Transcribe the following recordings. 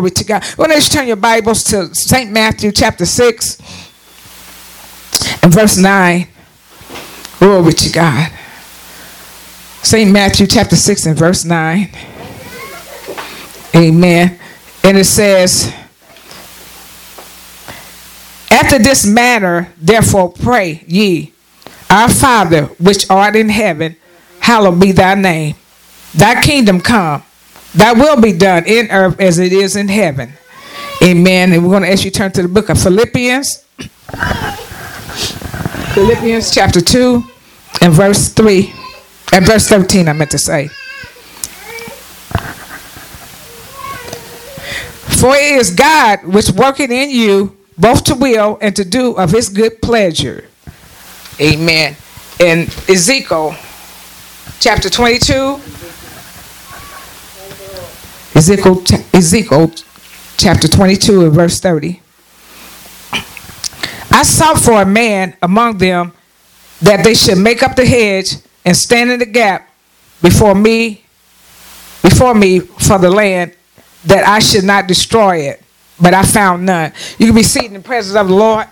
Glory to God. Well, let's turn your Bibles to St. Matthew chapter 6 and verse 9. Glory to God. St. Matthew chapter 6 and verse 9. Amen. And it says, After this manner, therefore, pray ye, Our Father, which art in heaven, hallowed be thy name. Thy kingdom come Thy will be done in earth as it is in heaven. Amen. And we're going to ask you to turn to the book of Philippians. Philippians chapter 2 and verse 3. And verse 13, I meant to say. For it is God which worketh in you both to will and to do of his good pleasure. Amen. In Ezekiel chapter 22 Ezekiel, Ezekiel chapter 22 and verse 30. I sought for a man among them that they should make up the hedge and stand in the gap before me, before me for the land, that I should not destroy it. But I found none. You can be seated in the presence of the Lord.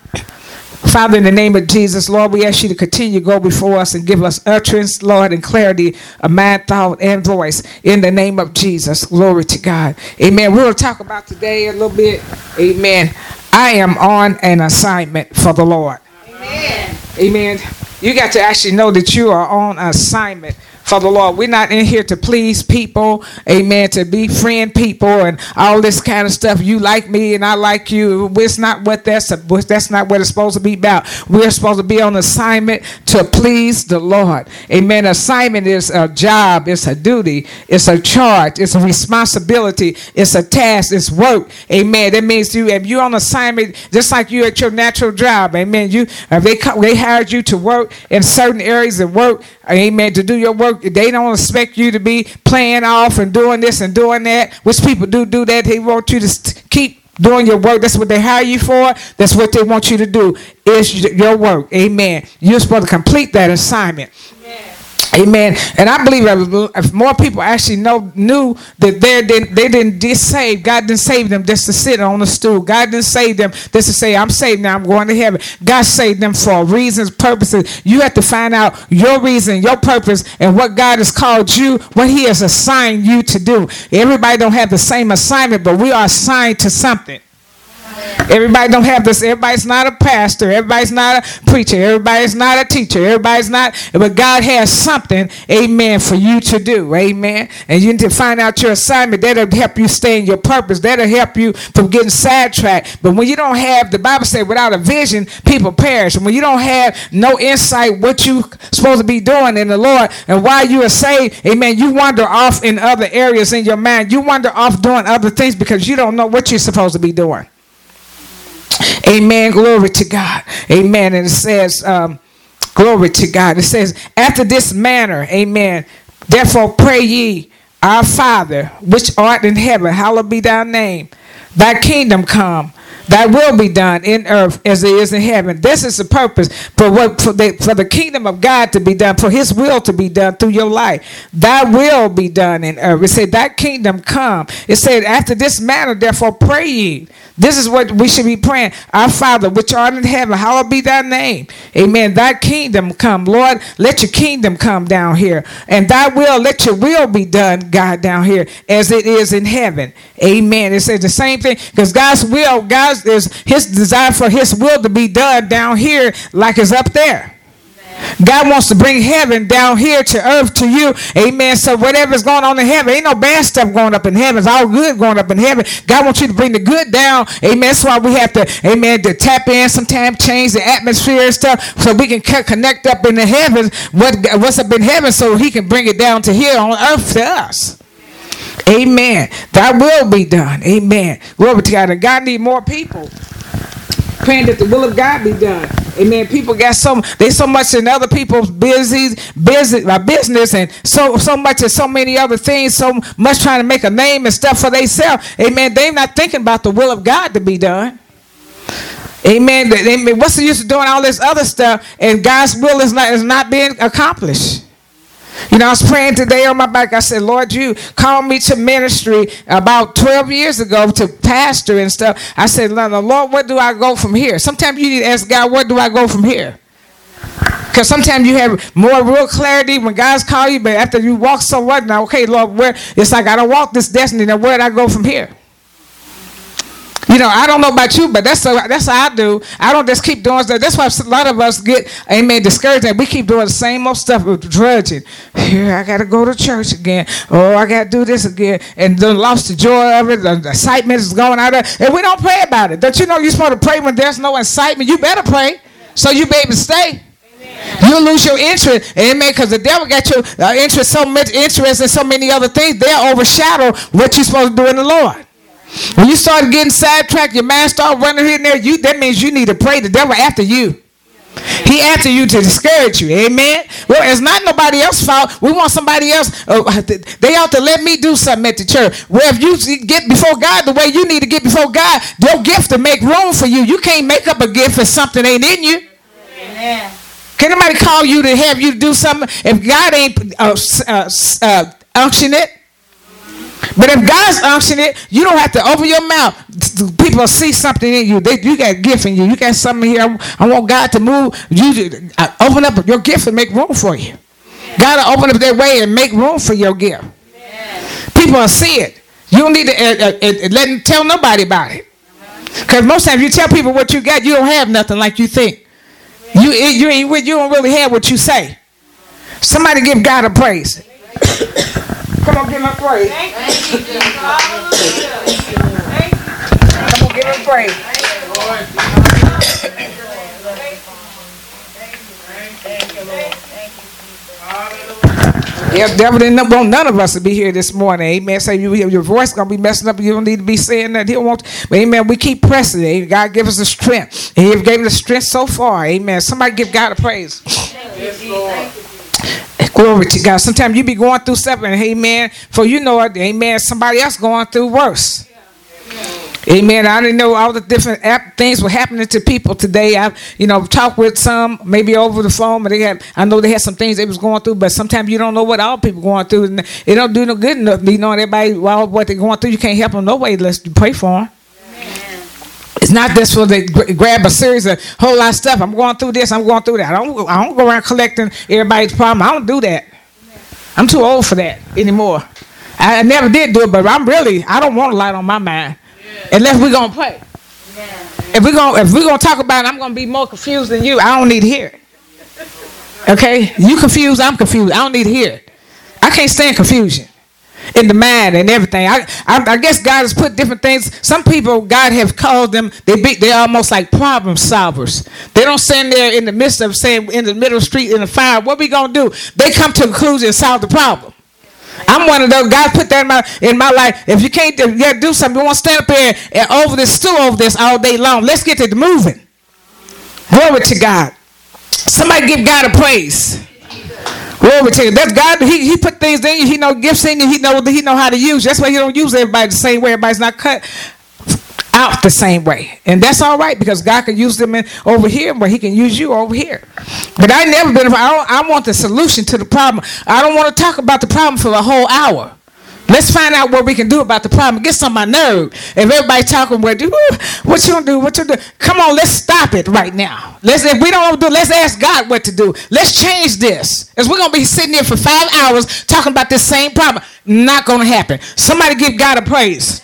Father, in the name of Jesus, Lord, we ask you to continue to go before us and give us utterance, Lord, and clarity of mind, thought, and voice. In the name of Jesus, glory to God. Amen. We'll talk about today a little bit. Amen. I am on an assignment for the Lord. Amen. Amen. You got to actually know that you are on assignment for the Lord. We're not in here to please people, amen, to be friend people and all this kind of stuff. You like me and I like you. It's not what that's that's not what it's supposed to be about. We're supposed to be on assignment to please the Lord. Amen. Assignment is a job, it's a duty, it's a charge, it's a responsibility, it's a task, it's work. Amen. That means you if you're on assignment just like you at your natural job. Amen. You if they they hired you to work in certain areas of work, amen, to do your work they don't expect you to be playing off and doing this and doing that, which people do do that. They want you to keep doing your work. That's what they hire you for. That's what they want you to do. Is your work. Amen. You're supposed to complete that assignment. Amen. And I believe if more people actually know knew that they didn't they didn't get God didn't save them just to sit on the stool. God didn't save them just to say, I'm saved now, I'm going to heaven. God saved them for reasons, purposes. You have to find out your reason, your purpose, and what God has called you, what He has assigned you to do. Everybody don't have the same assignment, but we are assigned to something. Everybody don't have this. Everybody's not a pastor. Everybody's not a preacher. Everybody's not a teacher. Everybody's not. But God has something, amen, for you to do. Amen. And you need to find out your assignment. That'll help you stay in your purpose. That'll help you from getting sidetracked. But when you don't have, the Bible says, without a vision, people perish. And when you don't have no insight what you supposed to be doing in the Lord and why you are saved, amen, you wander off in other areas in your mind. You wander off doing other things because you don't know what you're supposed to be doing. Amen. Glory to God. Amen. And it says, um, glory to God. It says, after this manner, amen. Therefore pray ye, our Father, which art in heaven, hallowed be thy name. Thy kingdom come. Thy will be done in earth as it is in heaven. This is the purpose for what for the, for the kingdom of God to be done, for His will to be done through your life. Thy will be done in earth. It said, Thy kingdom come. It said, After this manner, therefore, pray ye. This is what we should be praying. Our Father, which art in heaven, hallowed be thy name. Amen. Thy kingdom come. Lord, let your kingdom come down here. And thy will, let your will be done, God, down here, as it is in heaven. Amen. It says the same thing because God's will, God's is his desire for his will to be done down here like it's up there. God wants to bring heaven down here to earth to you. Amen. So whatever's going on in heaven, ain't no bad stuff going up in heaven. It's all good going up in heaven. God wants you to bring the good down. Amen. That's why we have to, amen, to tap in sometimes, change the atmosphere and stuff so we can connect up in the heavens what, what's up in heaven so he can bring it down to here on earth to us. Amen. That will be done. Amen. Glory to God. And God need more people praying that the will of God be done. Amen. People got so they so much in other people's busy business, uh, business, and so so much of so many other things, so much trying to make a name and stuff for themselves. Amen. They're not thinking about the will of God to be done. Amen. Amen. What's the use of doing all this other stuff and God's will is not is not being accomplished? You know, I was praying today on my back. I said, Lord, you called me to ministry about 12 years ago to pastor and stuff. I said, Lord, where do I go from here? Sometimes you need to ask God, where do I go from here? Because sometimes you have more real clarity when God's called you, but after you walk so what now, okay, Lord, where it's like I don't walk this destiny, now where do I go from here? You know, I don't know about you, but that's that's how I do. I don't just keep doing that. That's why a lot of us get, amen, discouraged that we keep doing the same old stuff with drudging. Here, I got to go to church again. Oh, I got to do this again. And then lost the joy of it. The excitement is going out of it. And we don't pray about it. Don't you know you're supposed to pray when there's no excitement? You better pray so you be able to stay. You'll lose your interest, amen, because the devil got your uh, interest so much interest in so many other things, they'll overshadow what you're supposed to do in the Lord. When you start getting sidetracked, your mind start running here and there, you that means you need to pray the devil after you. He after you to discourage you. Amen. Well, it's not nobody else's fault. We want somebody else. Uh, they ought to let me do something at the church. Well, if you get before God the way you need to get before God, your gift to make room for you. You can't make up a gift for something ain't in you. Amen. Can anybody call you to have you do something if God ain't uh, uh, uh, unction it? But if God's unction it, you don't have to open your mouth. People see something in you. They, you got a gift in you. You got something here. I want God to move. You uh, open up your gift and make room for you. God will open up that way and make room for your gift. People will see it. You don't need to uh, uh, uh, let them tell nobody about it. Because most times you tell people what you got, you don't have nothing like you think. You you ain't, you don't really have what you say. Somebody give God a praise. Come on, give him a praise. Thank you, Lord. Thank you. Come on, give him praise. Yeah, devil didn't want none of us to be here this morning. Amen. Say you, your voice gonna be messing up. You don't need to be saying that. He won't. But amen. We keep pressing. Amen. God give us the strength. And He gave us the strength so far. Amen. Somebody give God a praise. Yes, Lord. Glory to God. Sometimes you be going through something, amen. For you know it, amen. Somebody else going through worse. Amen. I didn't know all the different things were happening to people today. I, you know, talked with some maybe over the phone, but they had. I know they had some things they was going through, but sometimes you don't know what all people going through, and it don't do no good enough. You know, everybody, well, what they're going through, you can't help them no way unless you pray for them. It's not just for they grab a series of whole lot of stuff. I'm going through this. I'm going through that. I don't. I don't go around collecting everybody's problem. I don't do that. I'm too old for that anymore. I never did do it, but I'm really. I don't want a lot on my mind, unless we're gonna pray. If we're gonna if we're gonna talk about it, I'm gonna be more confused than you. I don't need to hear it. Okay, you confused. I'm confused. I don't need to hear it. I can't stand confusion in the mind and everything. I, I, I, guess God has put different things. Some people, God have called them, they be, they're almost like problem solvers. They don't stand there in the midst of saying, in the middle street in the fire, what we going to do? They come to a conclusion and solve the problem. I'm one of those. God put that in my, in my life. If you can't do, you do something, you want to stand up here and over this, still over this all day long. Let's get it moving. Glory to God. Somebody give God a praise. Glory to you. That's God. He, he put things in you. He know gifts in you. He know he know how to use. That's why he don't use everybody the same way. Everybody's not cut out the same way, and that's all right because God can use them in, over here, but He can use you over here. But I never been. I, I want the solution to the problem. I don't want to talk about the problem for a whole hour. Let's find out what we can do about the problem. Get of my nerve. If everybody talking, what do what you gonna do? What you do? Come on, let's stop it right now. Let's if we don't do, let's ask God what to do. Let's change this. As we're gonna be sitting here for five hours talking about this same problem. Not gonna happen. Somebody give God a praise.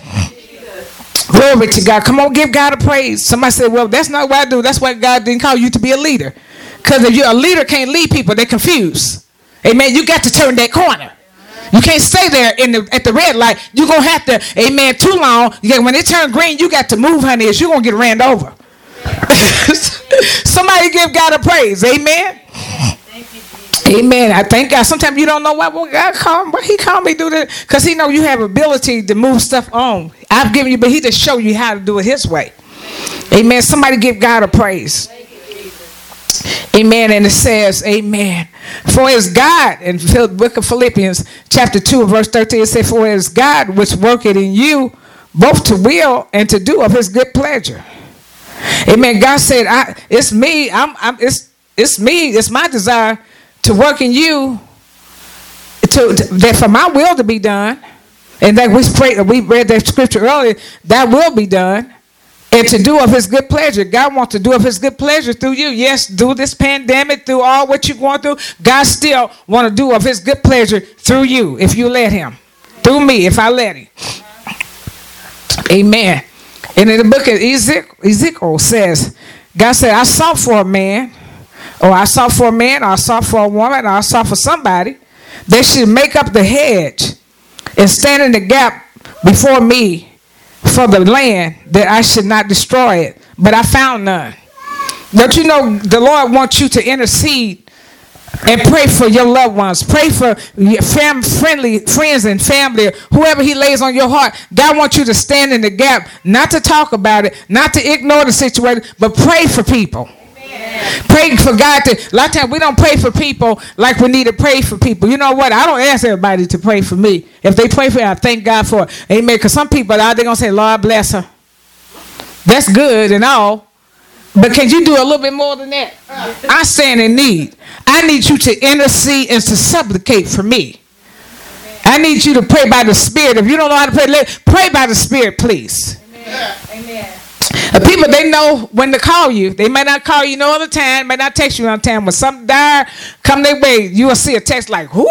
Glory to God. Come on, give God a praise. Somebody said, Well, that's not what I do. That's why God didn't call you to be a leader. Because if you're a leader, can't lead people, they're confused. Amen. You got to turn that corner. You can't stay there in the at the red light. You're gonna have to, amen, too long. When it turns green, you got to move, honey, you're gonna get ran over. Somebody give God a praise, amen. Amen. I thank God. Sometimes you don't know why well, God called. Why He called me do this? Because He know you have ability to move stuff on. I've given you, but He just show you how to do it His way. Amen. Somebody give God a praise. Amen. And it says, Amen. For it is God, in the book of Philippians, chapter 2, verse 13, it says, For it is God which worketh in you both to will and to do of his good pleasure. Amen. God said, I, It's me. I'm, I'm, it's, it's me. It's my desire to work in you to, to that for my will to be done, and that we prayed, we read that scripture earlier, that will be done, and to do of His good pleasure. God wants to do of His good pleasure through you. Yes, through this pandemic, through all what you're going through, God still want to do of His good pleasure through you if you let Him, through me if I let Him. Amen. And in the book of Ezekiel, Ezekiel says, God said, I sought for a man, or I sought for a man, or I sought for a woman, or I sought for somebody they should make up the hedge and stand in the gap before me for the land that I should not destroy it. But I found none. Don't you know the Lord wants you to intercede and pray for your loved ones. Pray for your fam- friendly friends and family, whoever He lays on your heart. God wants you to stand in the gap, not to talk about it, not to ignore the situation, but pray for people. Pray for God to. A lot of times we don't pray for people like we need to pray for people. You know what? I don't ask everybody to pray for me. If they pray for me, I thank God for it. Amen. Because some people out there gonna say, "Lord bless her." That's good and all, but can you do a little bit more than that? I stand in need. I need you to intercede and to supplicate for me. I need you to pray by the Spirit. If you don't know how to pray, pray by the Spirit, please. Amen. Amen. The people they know when to call you. They may not call you no other time, may not text you on time. When something dire come their way, you will see a text like, "Who?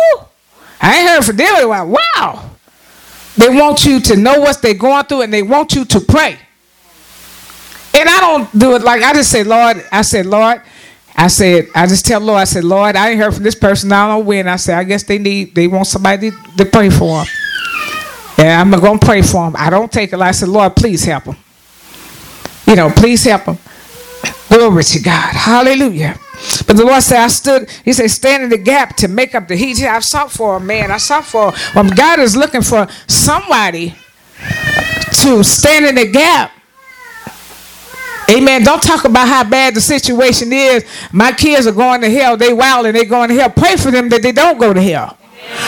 I ain't heard from them in a while." Wow. They want you to know what they're going through, and they want you to pray. And I don't do it like I just say, Lord. I said, Lord. I said, I just tell Lord. I said, Lord, I ain't heard from this person. I don't know when. I said, I guess they need, they want somebody to, to pray for them. And I'm gonna pray for them. I don't take it. I said, Lord, please help them. You know, please help them. Glory to God. Hallelujah. But the Lord said, I stood, He said, stand in the gap to make up the heat. I've sought for a man. I sought for, well, God is looking for somebody to stand in the gap. Amen. Don't talk about how bad the situation is. My kids are going to hell. They wild and they going to hell. Pray for them that they don't go to hell.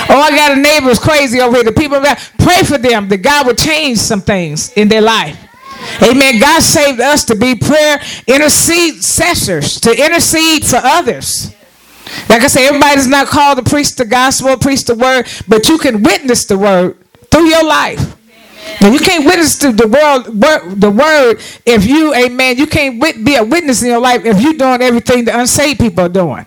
Oh, I got a neighbor who's crazy over here. The people pray for them that God will change some things in their life. Amen. God saved us to be prayer intercessors, to intercede for others. Like I say, everybody's not called to preach the gospel, preach the word, but you can witness the word through your life. Now you can't witness to the world, the word, if you, amen, you can't be a witness in your life if you're doing everything the unsaved people are doing.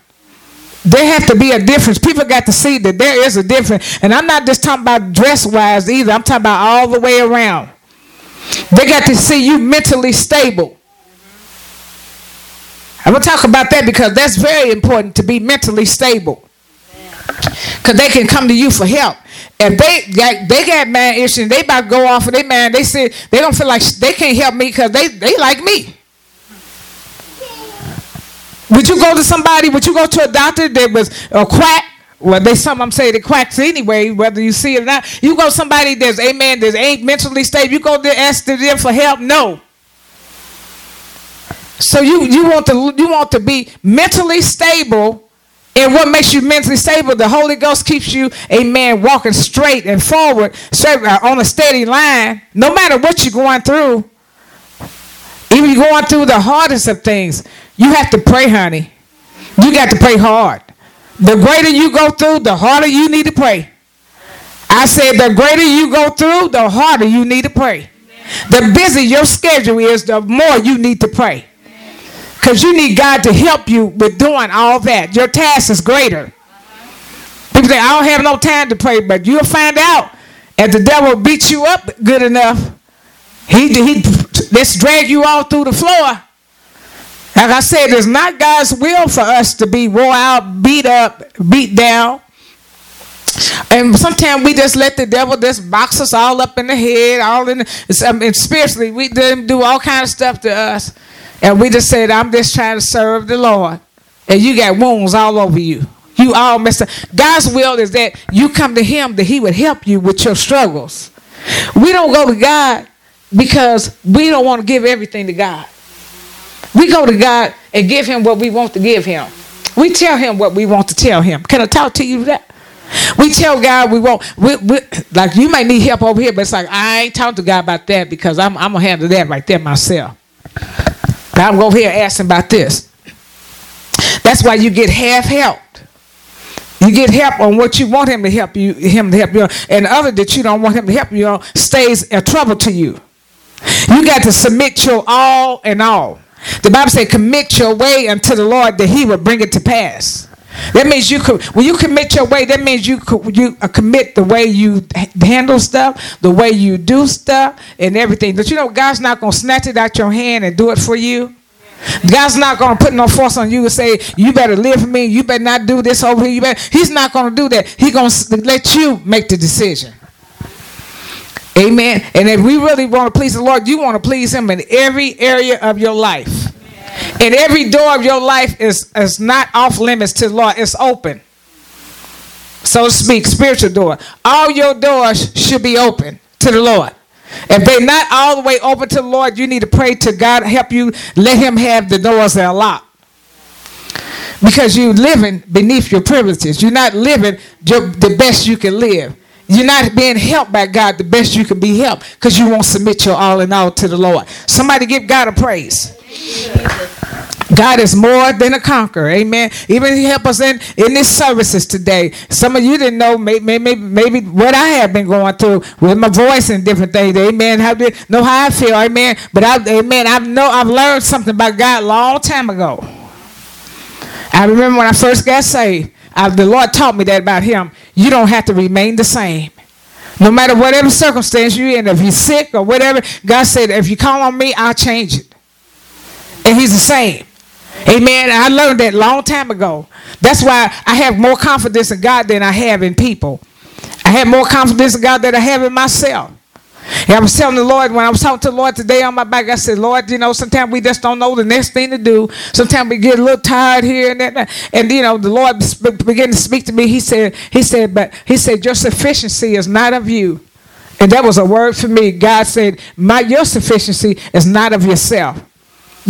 There have to be a difference. People got to see that there is a difference. And I'm not just talking about dress wise either. I'm talking about all the way around. They got to see you mentally stable. I'm going to talk about that because that's very important to be mentally stable. Because they can come to you for help. If they got, they got man issues, they about to go off of their man, they say they don't feel like they can't help me because they, they like me. Would you go to somebody, would you go to a doctor that was a quack well, they some saying the quacks anyway, whether you see it or not. You go somebody that's amen, that ain't mentally stable. You go there ask them for help. No. So you you want to you want to be mentally stable. And what makes you mentally stable? The Holy Ghost keeps you, amen, walking straight and forward, straight, uh, on a steady line, no matter what you're going through. Even you're going through the hardest of things, you have to pray, honey. You got to pray hard. The greater you go through, the harder you need to pray. I said, the greater you go through, the harder you need to pray. The busier your schedule is, the more you need to pray. Because you need God to help you with doing all that. Your task is greater. People say, I don't have no time to pray, but you'll find out if the devil beats you up good enough, he, he let's drag you all through the floor like I said, it's not God's will for us to be wore out, beat up, beat down. And sometimes we just let the devil just box us all up in the head, all in. The, I mean, spiritually, we do all kind of stuff to us, and we just said, "I'm just trying to serve the Lord," and you got wounds all over you. You all messed up. God's will is that you come to Him that He would help you with your struggles. We don't go to God because we don't want to give everything to God. We go to God and give him what we want to give him. We tell him what we want to tell him. Can I talk to you that? We tell God we want, we, we, like you might need help over here, but it's like, I ain't talking to God about that because I'm, I'm to handle that right there myself. Now I'm over here asking about this. That's why you get half helped. You get help on what you want him to help you, him to help you, on, and the other that you don't want him to help you on stays a trouble to you. You got to submit your all and all. The Bible says, "Commit your way unto the Lord, that He will bring it to pass." That means you could when you commit your way. That means you you uh, commit the way you handle stuff, the way you do stuff, and everything. But you know, God's not gonna snatch it out your hand and do it for you. God's not gonna put no force on you and say you better live for me. You better not do this over here. You better. He's not gonna do that. He's gonna let you make the decision. Amen. And if we really want to please the Lord, you want to please Him in every area of your life. And every door of your life is, is not off limits to the Lord, it's open. So to speak, spiritual door. All your doors should be open to the Lord. If they're not all the way open to the Lord, you need to pray to God, help you, let Him have the doors that are locked. Because you're living beneath your privileges. You're not living the best you can live. You're not being helped by God the best you can be helped because you won't submit your all in all to the Lord. Somebody give God a praise. God is more than a conqueror. Amen. Even he help us in, in these services today. Some of you didn't know maybe, maybe, maybe what I have been going through with my voice and different things. Amen. How to know how I feel. Amen. But I, amen. I know I've learned something about God a long time ago. I remember when I first got saved. I, the Lord taught me that about Him. You don't have to remain the same. No matter whatever circumstance you're in, if you're sick or whatever, God said, if you call on me, I'll change it. And He's the same. Amen. I learned that long time ago. That's why I have more confidence in God than I have in people. I have more confidence in God than I have in myself. And I was telling the Lord when I was talking to the Lord today on my back, I said, Lord, you know, sometimes we just don't know the next thing to do. Sometimes we get a little tired here and there. And you know, the Lord began to speak to me. He said, He said, but He said, Your sufficiency is not of you. And that was a word for me. God said, My your sufficiency is not of yourself.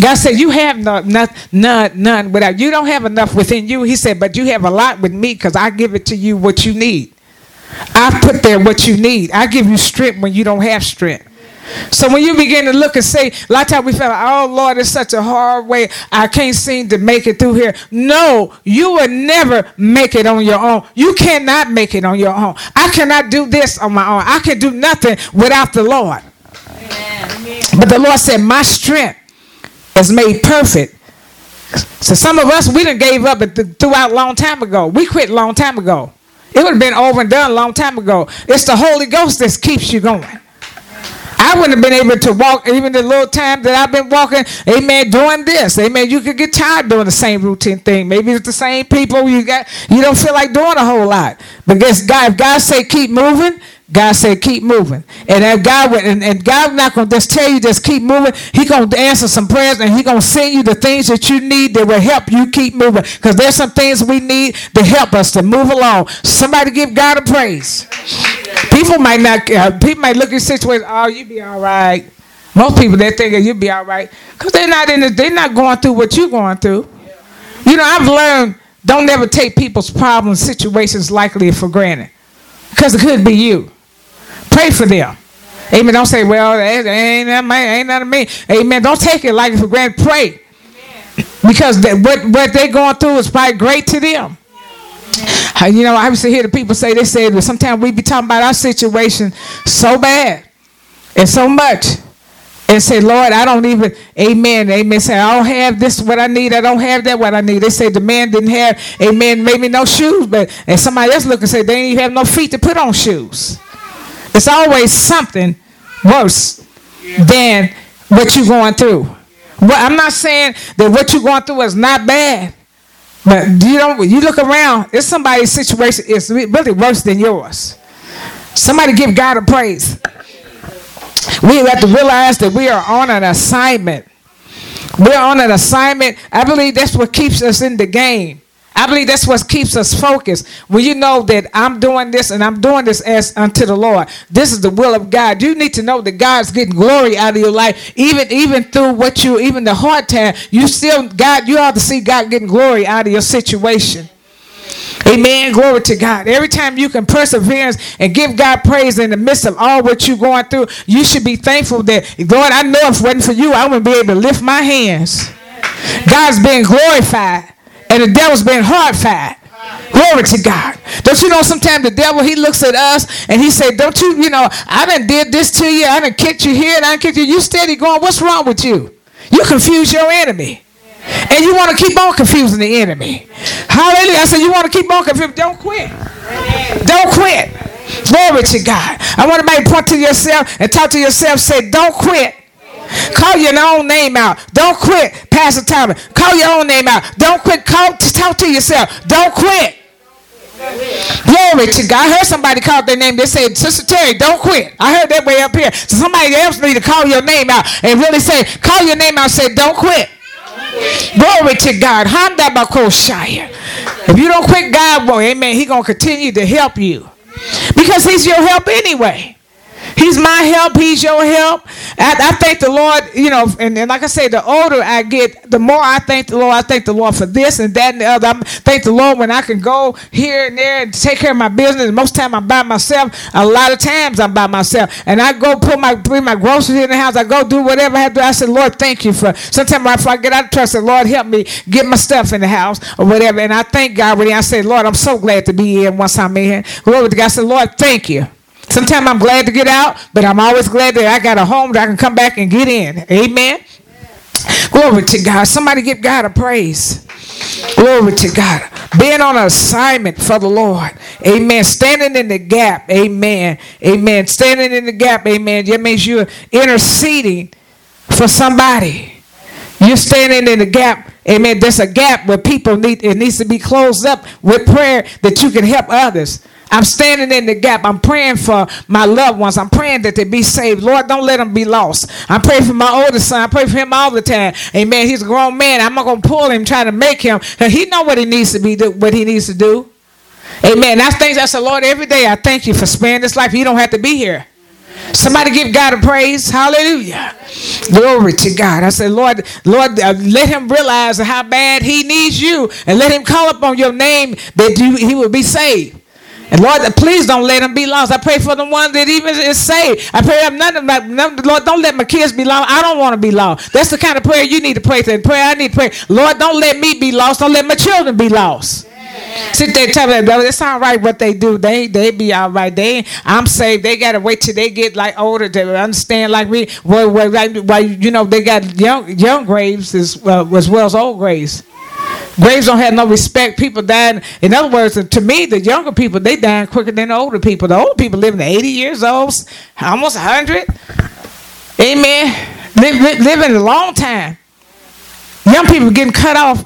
God said, You have no, none, none, none without you don't have enough within you. He said, But you have a lot with me because I give it to you what you need. I put there what you need. I give you strength when you don't have strength. So when you begin to look and say, a lot of times we feel like, oh Lord, it's such a hard way. I can't seem to make it through here. No, you will never make it on your own. You cannot make it on your own. I cannot do this on my own. I can do nothing without the Lord. Amen. But the Lord said, my strength is made perfect. So some of us, we done gave up throughout a long time ago. We quit a long time ago. It would have been over and done a long time ago. It's the Holy Ghost that keeps you going. I wouldn't have been able to walk even the little time that I've been walking, amen, doing this. Amen. You could get tired doing the same routine thing. Maybe it's the same people you got you don't feel like doing a whole lot. But guess God, if God say keep moving, God said, keep moving. And that God went, and, and God not gonna just tell you just keep moving. He gonna answer some prayers and he gonna send you the things that you need that will help you keep moving. Because there's some things we need to help us to move along. Somebody give God a praise. People might not uh, people might look at situations, oh, you be all right. Most people they think you'll be all right. Because they're not in the, they're not going through what you're going through. You know, I've learned don't ever take people's problems, situations likely for granted. Because it could be you. Pray for them. Amen. Don't say, well, ain't that ain't that me. Amen. Don't take it like for granted. Pray. Because they, what, what they're going through is probably great to them. Amen. You know, I used to hear the people say, they said, that sometimes we be talking about our situation so bad and so much. And say, Lord, I don't even, amen, amen. Say, I don't have this, what I need. I don't have that, what I need. They say the man didn't have, amen, maybe no shoes, but, and somebody else look and say, they didn't even have no feet to put on shoes. It's always something worse than what you're going through. Well, I'm not saying that what you're going through is not bad, but you don't. You look around. It's somebody's situation is really worse than yours. Somebody give God a praise. We have to realize that we are on an assignment. We're on an assignment. I believe that's what keeps us in the game. I believe that's what keeps us focused. When you know that I'm doing this and I'm doing this as unto the Lord, this is the will of God. You need to know that God's getting glory out of your life, even even through what you, even the hard time. You still, God, you ought to see God getting glory out of your situation. Amen. Glory to God. Every time you can perseverance and give God praise in the midst of all what you're going through, you should be thankful that, Lord, I know if it wasn't for you, I wouldn't be able to lift my hands. God's being glorified and the devil's been horrified. Glory to God. Don't you know sometimes the devil he looks at us and he say, Don't you, you know, I done did this to you, I done kicked you here, and I kicked you. You steady going, what's wrong with you? You confuse your enemy. And you want to keep on confusing the enemy. Hallelujah. I said, you want to keep on confusing. Don't quit. Don't quit. Glory to God. I want to make a point to yourself and talk to yourself. Say, don't quit. Call your own name out. Don't quit, Pastor Thomas. Call your own name out. Don't quit. Call, talk to yourself. Don't quit. Glory to God. I heard somebody call their name. They said, Sister Terry, don't quit. I heard that way up here. So somebody else need to call your name out and really say, call your name out say, don't quit. Glory to God. If you don't quit God, will. amen, he to continue to help you. Because he's your help anyway. He's my help. He's your help. I, I thank the Lord, you know, and, and, like I say, the older I get, the more I thank the Lord. I thank the Lord for this and that and the other. I thank the Lord when I can go here and there and take care of my business. Most time I'm by myself. A lot of times I'm by myself. And I go put my bring my groceries in the house. I go do whatever I have to do. I said, Lord, thank you for sometimes before I get out of trust, I Lord, help me get my stuff in the house or whatever. And I thank God when I say, Lord, I'm so glad to be here once I'm in here. Glory to God. I said, Lord, thank you. Sometimes I'm glad to get out, but I'm always glad that I got a home that I can come back and get in. Amen. Glory to God. Somebody give God a praise. Glory to God. Being on an assignment for the Lord. Amen. Standing in the gap. Amen. Amen. Standing in the gap. Amen. That means you're interceding for somebody. You're standing in the gap. Amen. There's a gap where people need it needs to be closed up with prayer that you can help others. I'm standing in the gap. I'm praying for my loved ones. I'm praying that they be saved. Lord, don't let them be lost. I'm praying for my oldest son. I pray for him all the time. Amen. He's a grown man. I'm not gonna pull him, try to make him. He know what he needs to be, what he needs to do. Amen. Things I said, Lord, every day I thank you for sparing this life. You don't have to be here. Somebody give God a praise. Hallelujah. Glory to God. I said, Lord, Lord, uh, let him realize how bad he needs you and let him call upon your name that you, he will be saved. And Lord, please don't let them be lost. I pray for the one that even is saved. I pray none of my, none, Lord, don't let my kids be lost. I don't want to be lost. That's the kind of prayer you need to pray. The prayer I need to pray. Lord, don't let me be lost. Don't let my children be lost. Sit there tell them brother. it's all right what they do. They they be all right. They I'm saved. They gotta wait till they get like older to understand like me. Well, well, like, well you know they got young young graves as, uh, as well as old graves. Graves don't have no respect. People dying. In other words, to me, the younger people they dying quicker than the older people. The older people living 80 years old, almost 100. Amen. Live, living a long time. Young people getting cut off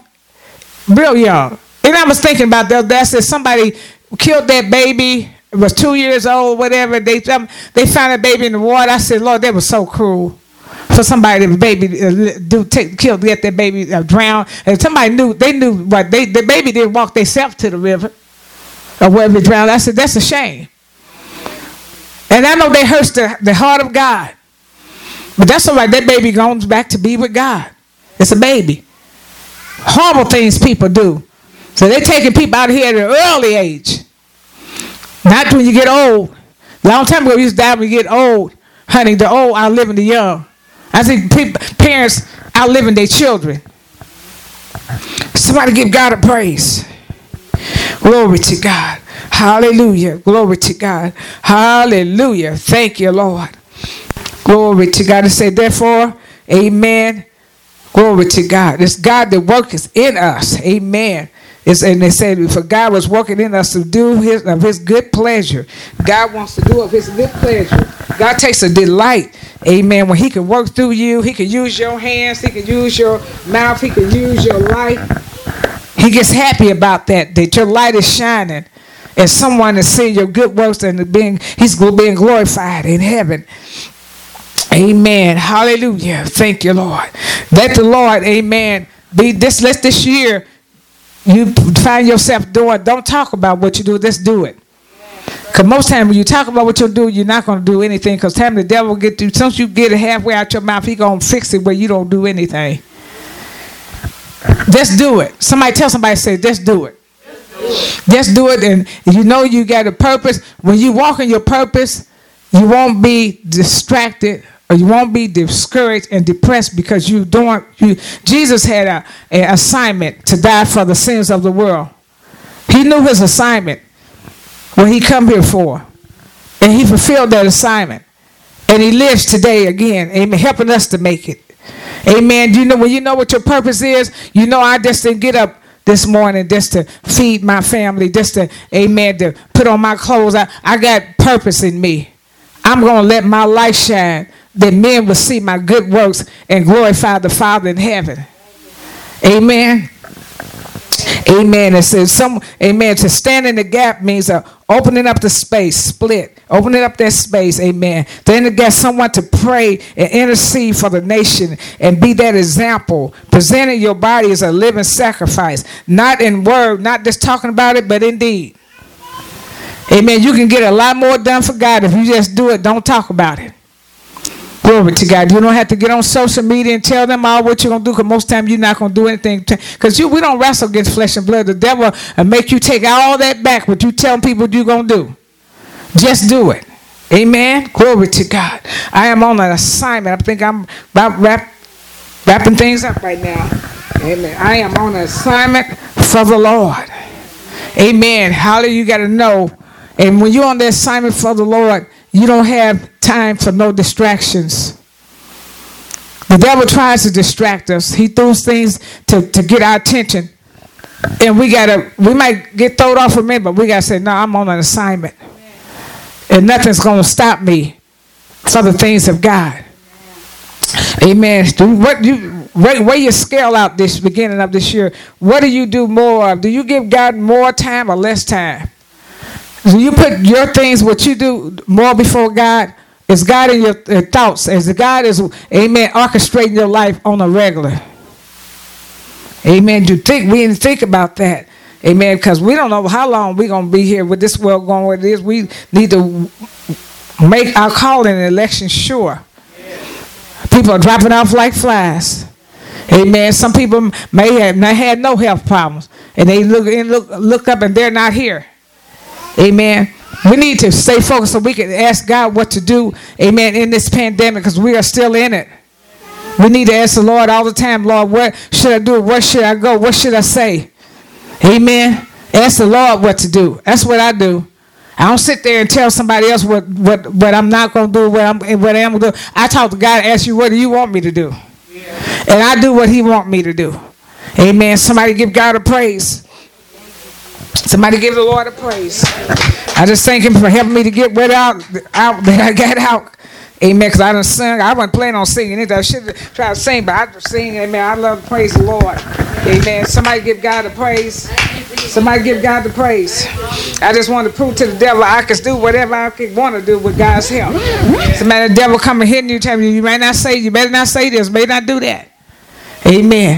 real young. And I was thinking about that. That said somebody killed that baby. It was two years old, whatever. They um, they found a baby in the water. I said, Lord, that was so cruel for somebody to baby uh, do take kill get that baby uh, drown. And somebody knew they knew what they the baby didn't walk themselves to the river or wherever it drowned. I said that's a shame. And I know they hurts the, the heart of God. But that's all right. That baby goes back to be with God. It's a baby. Horrible things people do. So they're taking people out of here at an early age. Not when you get old. Long time ago, we used to die when you get old. Honey, the old outliving the young. I people, parents outliving their children. Somebody give God a praise. Glory to God. Hallelujah. Glory to God. Hallelujah. Thank you, Lord. Glory to God. And say, therefore, amen. Glory to God. It's God that works in us. Amen. It's, and they said, for God was working in us to do his, of his good pleasure. God wants to do of his good pleasure. God takes a delight, amen, when he can work through you. He can use your hands. He can use your mouth. He can use your light. He gets happy about that, that your light is shining. And someone is seeing your good works and being, he's being glorified in heaven. Amen. Hallelujah. Thank you, Lord. Let the Lord, amen, be this, let this year you find yourself doing, don't talk about what you do, just do it. Because most time when you talk about what you'll do, you're not going to do anything. Because time the devil get you, since you get it halfway out your mouth, he going to fix it where you don't do anything. Just do it. Somebody tell somebody, say, just do it. Just do it. And you know you got a purpose. When you walk in your purpose, you won't be distracted you won't be discouraged and depressed because you don't you Jesus had a, a assignment to die for the sins of the world. He knew his assignment, what he come here for. And he fulfilled that assignment. And he lives today again. Amen. Helping us to make it. Amen. You know, when you know what your purpose is, you know, I just didn't get up this morning just to feed my family, just to, amen, to put on my clothes. I, I got purpose in me. I'm to let my light shine that men will see my good works and glorify the Father in heaven. Amen. Amen. It says some amen. To stand in the gap means uh, opening up the space, split, opening up that space, amen. Then to get someone to pray and intercede for the nation and be that example, presenting your body as a living sacrifice, not in word, not just talking about it, but in deed. Amen. You can get a lot more done for God if you just do it, don't talk about it. Glory to God. You don't have to get on social media and tell them all what you're going to do because most time you're not going to do anything. Because you, we don't wrestle against flesh and blood. The devil will make you take all that back, what you telling people you're going to do. Just do it. Amen. Glory to God. I am on an assignment. I think I'm about wrap, wrapping things up right now. Amen. I am on an assignment for the Lord. Amen. Hallelujah. You got to know. And when you're on the assignment for the Lord, you don't have time for no distractions. The devil tries to distract us. He throws things to, to get our attention. And we gotta we might get thrown off a minute, but we gotta say, no, I'm on an assignment. And nothing's gonna stop me for the things of God. Amen. What you weigh your scale out this beginning of this year. What do you do more of? Do you give God more time or less time? You put your things, what you do, more before God? Is God in your, your thoughts? Is God is, amen, orchestrating your life on a regular? Amen. You think we didn't think about that. Amen. Because we don't know how long we're gonna be here with this world going where it is. We need to make our calling and election sure. People are dropping off like flies. Amen. Some people may have not had no health problems, and they look and look look up and they're not here. Amen. We need to stay focused so we can ask God what to do, amen, in this pandemic because we are still in it. We need to ask the Lord all the time, Lord, what should I do? Where should I go? What should I say? Amen. Ask the Lord what to do. That's what I do. I don't sit there and tell somebody else what, what, what I'm not going to do, what I'm, what I am going to do. I talk to God and ask you, what do you want me to do? Yeah. And I do what he want me to do. Amen. Somebody give God a praise. Somebody give the Lord a praise. I just thank him for helping me to get wet out, out that I got out. Amen. Because I didn't sing. I wasn't planning on singing it. I should have to sing, but I just sing. Amen. I love to praise the Lord. Amen. Somebody give God the praise. Somebody give God the praise. I just want to prove to the devil I can do whatever I want to do with God's help. Somebody, the devil come and hit you, tell you, you may not say, you better not say this, may not do that. Amen.